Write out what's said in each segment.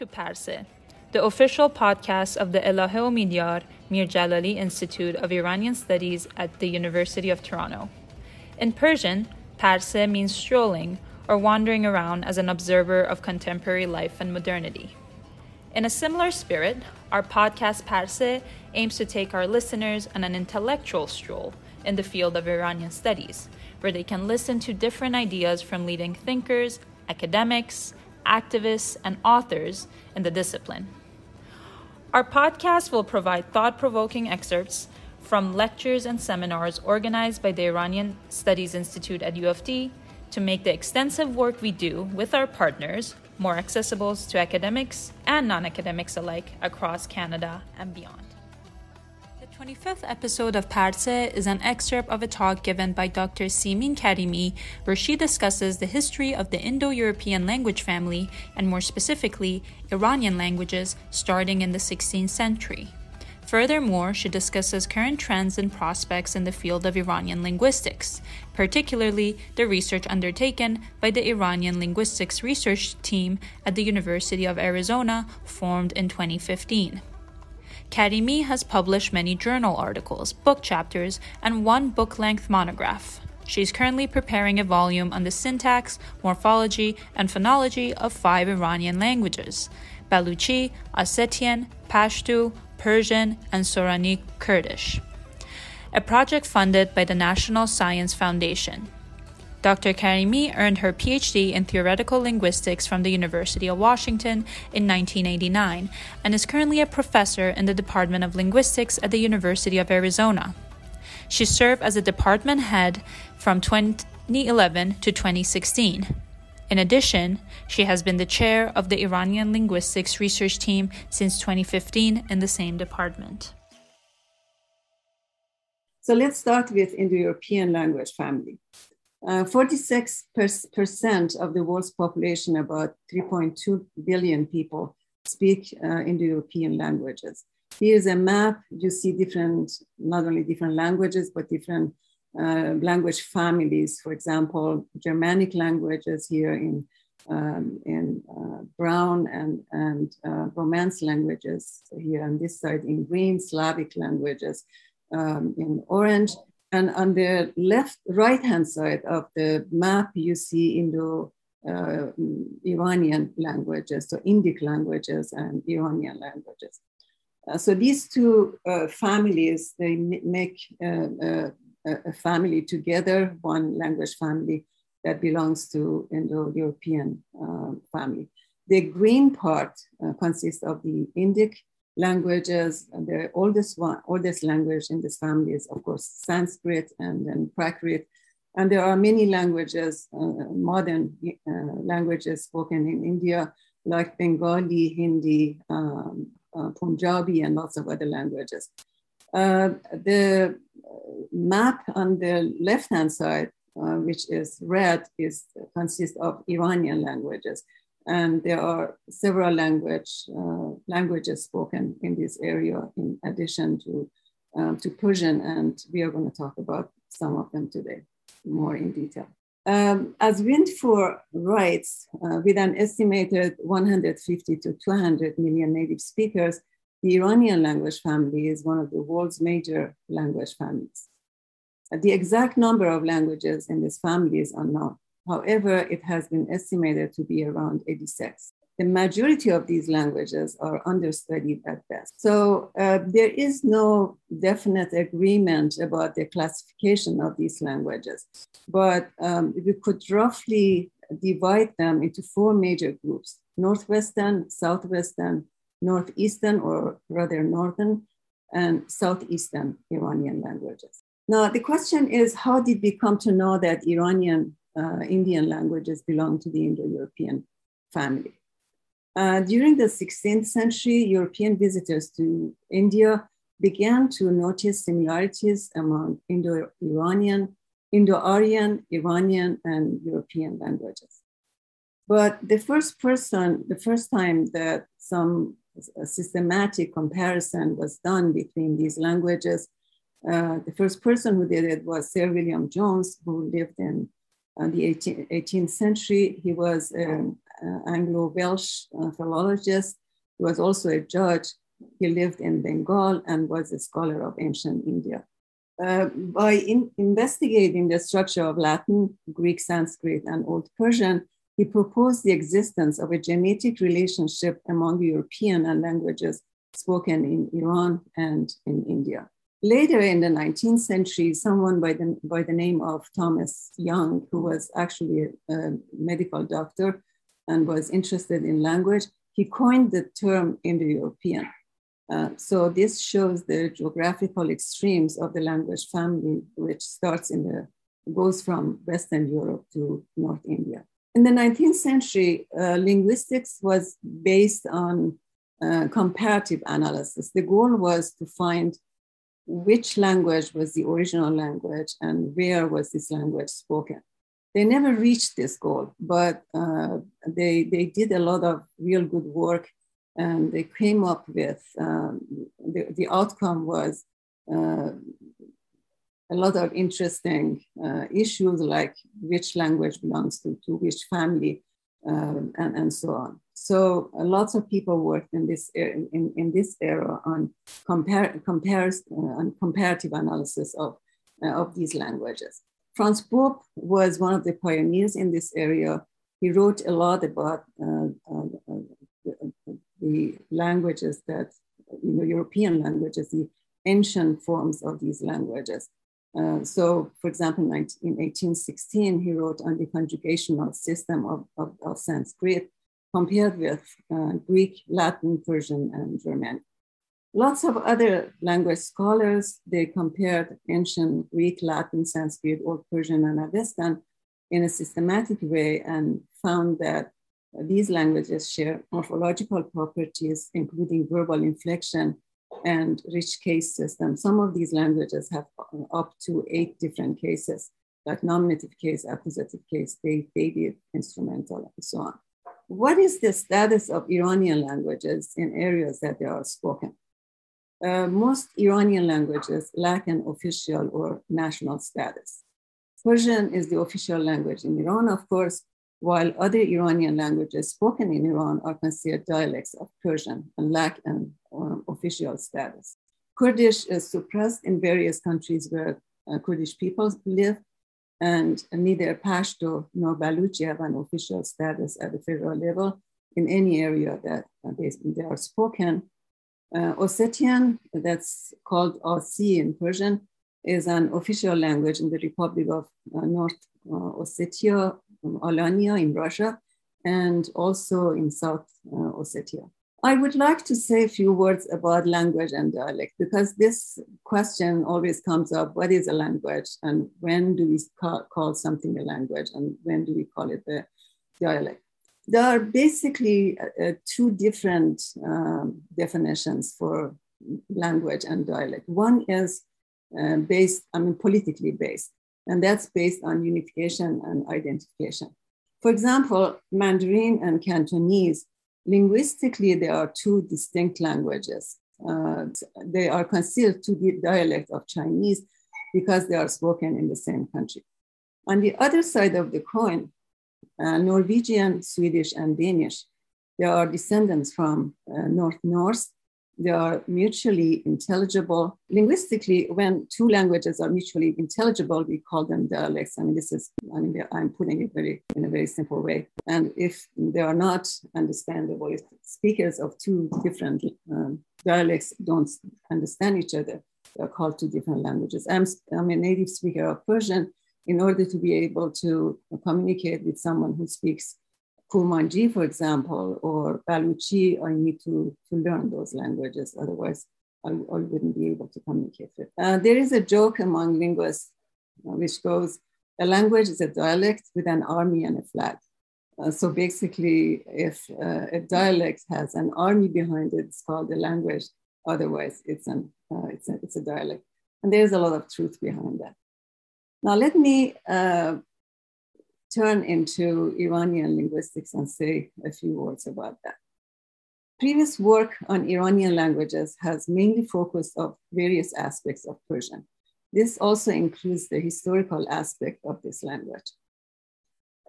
to Parse, the official podcast of the Elahe Omidyar Mir Jalali Institute of Iranian Studies at the University of Toronto. In Persian, Parse means strolling or wandering around as an observer of contemporary life and modernity. In a similar spirit, our podcast Parse aims to take our listeners on an intellectual stroll in the field of Iranian studies, where they can listen to different ideas from leading thinkers, academics, activists, and authors in the discipline. Our podcast will provide thought provoking excerpts from lectures and seminars organized by the Iranian Studies Institute at U of T to make the extensive work we do with our partners more accessible to academics and non academics alike across Canada and beyond. 25th episode of Parse is an excerpt of a talk given by Dr. Simin Karimi, where she discusses the history of the Indo European language family, and more specifically, Iranian languages, starting in the 16th century. Furthermore, she discusses current trends and prospects in the field of Iranian linguistics, particularly the research undertaken by the Iranian Linguistics Research Team at the University of Arizona, formed in 2015. Karimi has published many journal articles, book chapters, and one book length monograph. She is currently preparing a volume on the syntax, morphology, and phonology of five Iranian languages Baluchi, Ossetian, Pashto, Persian, and Sorani Kurdish. A project funded by the National Science Foundation. Dr. Karimi earned her PhD in theoretical linguistics from the University of Washington in 1989 and is currently a professor in the Department of Linguistics at the University of Arizona. She served as a department head from 2011 to 2016. In addition, she has been the chair of the Iranian Linguistics Research Team since 2015 in the same department. So let's start with Indo-European language family. 46% uh, of the world's population, about 3.2 billion people, speak uh, Indo-European languages. Here's a map. You see different, not only different languages, but different uh, language families. For example, Germanic languages here in um, in uh, brown and, and uh, Romance languages here on this side in green, Slavic languages um, in orange, and on the left, right hand side of the map, you see Indo uh, Iranian languages, so Indic languages and Iranian languages. Uh, so these two uh, families, they make uh, uh, a family together, one language family that belongs to Indo-European uh, family. The green part consists of the Indic languages. The oldest one, oldest language in this family is, of course, Sanskrit and then Prakrit. And there are many languages, uh, modern uh, languages spoken in India, like Bengali, Hindi, um, uh, Punjabi, and lots of other languages. Uh, the map on the left-hand side, uh, which is red, is consists of Iranian languages and there are several language uh, languages spoken in this area in addition to um, to Persian, and we are going to talk about some of them today more in detail. Um, as Windfuhr writes, uh, with an estimated 150 to 200 million native speakers, the Iranian language family is one of the world's major language families. The exact number of languages in this family is unknown. However, it has been estimated to be around 86. The majority of these languages are understudied at best. So uh, there is no definite agreement about the classification of these languages, but um, we could roughly divide them into four major groups Northwestern, Southwestern, Northeastern, or rather Northern, and Southeastern Iranian languages. Now, the question is how did we come to know that Iranian uh, Indian languages belong to the Indo-European family. Uh, during the 16th century, European visitors to India began to notice similarities among Indo-Iranian, Indo-Aryan, Iranian, and European languages. But the first person, the first time that some systematic comparison was done between these languages, uh, the first person who did it was Sir William Jones, who lived in uh, the 18th, 18th, century. He was an uh, Anglo-Welsh uh, philologist. He was also a judge. He lived in Bengal and was a scholar of ancient India. Uh, by in investigating the structure of Latin, Greek, Sanskrit, and Old Persian, he proposed the existence of a genetic relationship among European and languages spoken in Iran and in India. Later in the 19th century, someone by the, by the name of Thomas Young, who was actually a, a medical doctor and was interested in language, he coined the term Indo-European. Uh, so this shows the geographical extremes of the language family, which starts in the, goes from Western Europe to North India. In the 19th century, uh, linguistics was based on uh, comparative analysis. The goal was to find which language was the original language and where was this language spoken. They never reached this goal, but uh, they, they did a lot of real good work and they came up with um, the, the outcome was uh, a lot of interesting uh, issues like which language belongs to, to which family um, and, and so on. So uh, lots of people worked in this in, in this era on compare, compares, uh, on comparative analysis of, uh, of these languages. Franz Bopp was one of the pioneers in this area. He wrote a lot about uh, uh, the, languages that, you know, European languages, the ancient forms of these languages. Uh, so, for example, in 1816, he wrote on the conjugational system of, of, of Sanskrit, compared with uh, Greek, Latin, Persian, and German. Lots of other language scholars, they compared ancient Greek, Latin, Sanskrit, Old Persian, and Avestan in a systematic way and found that these languages share morphological properties, including verbal inflection and rich case system. Some of these languages have up to eight different cases, like nominative case, accusative case, dative, instrumental, and so on what is the status of Iranian languages in areas that they are spoken? Uh, most Iranian languages lack an official or national status. Persian is the official language in Iran, of course, while other Iranian languages spoken in Iran are considered dialects of Persian and lack an um, official status. Kurdish is suppressed in various countries where uh, Kurdish people live, and neither Pashto nor Baluchi have an official status at the federal level in any area that they, they are spoken. Uh, Ossetian, that's called Asi in Persian, is an official language in the Republic of uh, North uh, Ossetia, Alania in Russia, and also in South uh, Ossetia. I would like to say a few words about language and dialect because this question always comes up what is a language and when do we call, call something a language and when do we call it a dialect? There are basically uh, uh, two different um, definitions for language and dialect. One is uh, based, I mean, politically based, and that's based on unification and identification. For example, Mandarin and Cantonese linguistically, there are two distinct languages. Uh, they are considered two dialects of Chinese because they are spoken in the same country. On the other side of the coin, uh, Norwegian, Swedish, and Danish, they are descendants from uh, North Norse they are mutually intelligible. Linguistically, when two languages are mutually intelligible, we call them dialects. I mean, this is, I mean, I'm putting it very in a very simple way. And if they are not understandable, if speakers of two different um, dialects don't understand each other, they're called two different languages. I'm, I'm a native speaker of Persian. In order to be able to communicate with someone who speaks Kurmanji, for example, or Baluchi, I need to, to learn those languages. Otherwise, I, I wouldn't be able to communicate with. Uh, there is a joke among linguists uh, which goes, a language is a dialect with an army and a flag. Uh, so basically, if uh, a dialect has an army behind it, it's called a language. Otherwise, it's, an, uh, it's, a, it's a dialect. And there's a lot of truth behind that. Now, let me uh, turn into Iranian linguistics and say a few words about that. Previous work on Iranian languages has mainly focused on various aspects of Persian. This also includes the historical aspect of this language.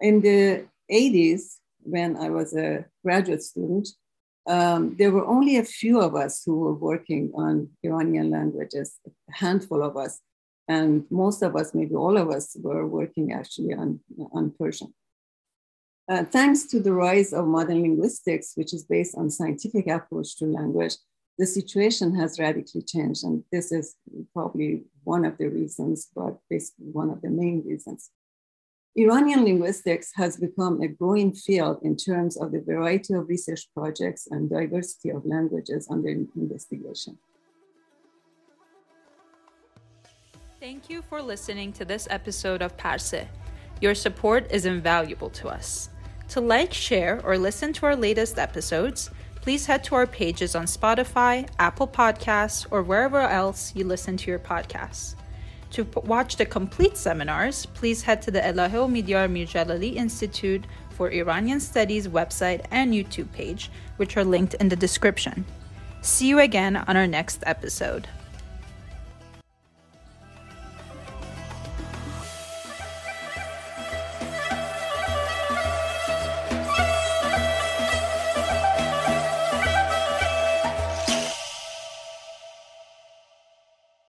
In the 80s, when I was a graduate student, um, there were only a few of us who were working on Iranian languages, a handful of us. And most of us, maybe all of us, were working actually on, on Persian. Uh, thanks to the rise of modern linguistics, which is based on scientific approach to language, the situation has radically changed. And this is probably one of the reasons, but basically one of the main reasons. Iranian linguistics has become a growing field in terms of the variety of research projects and diversity of languages under investigation. Thank you for listening to this episode of Parse. Your support is invaluable to us. To like, share, or listen to our latest episodes, please head to our pages on Spotify, Apple Podcasts, or wherever else you listen to your podcasts. To p- watch the complete seminars, please head to the Elahe Omidyar Mirjalali Institute for Iranian Studies website and YouTube page, which are linked in the description. See you again on our next episode.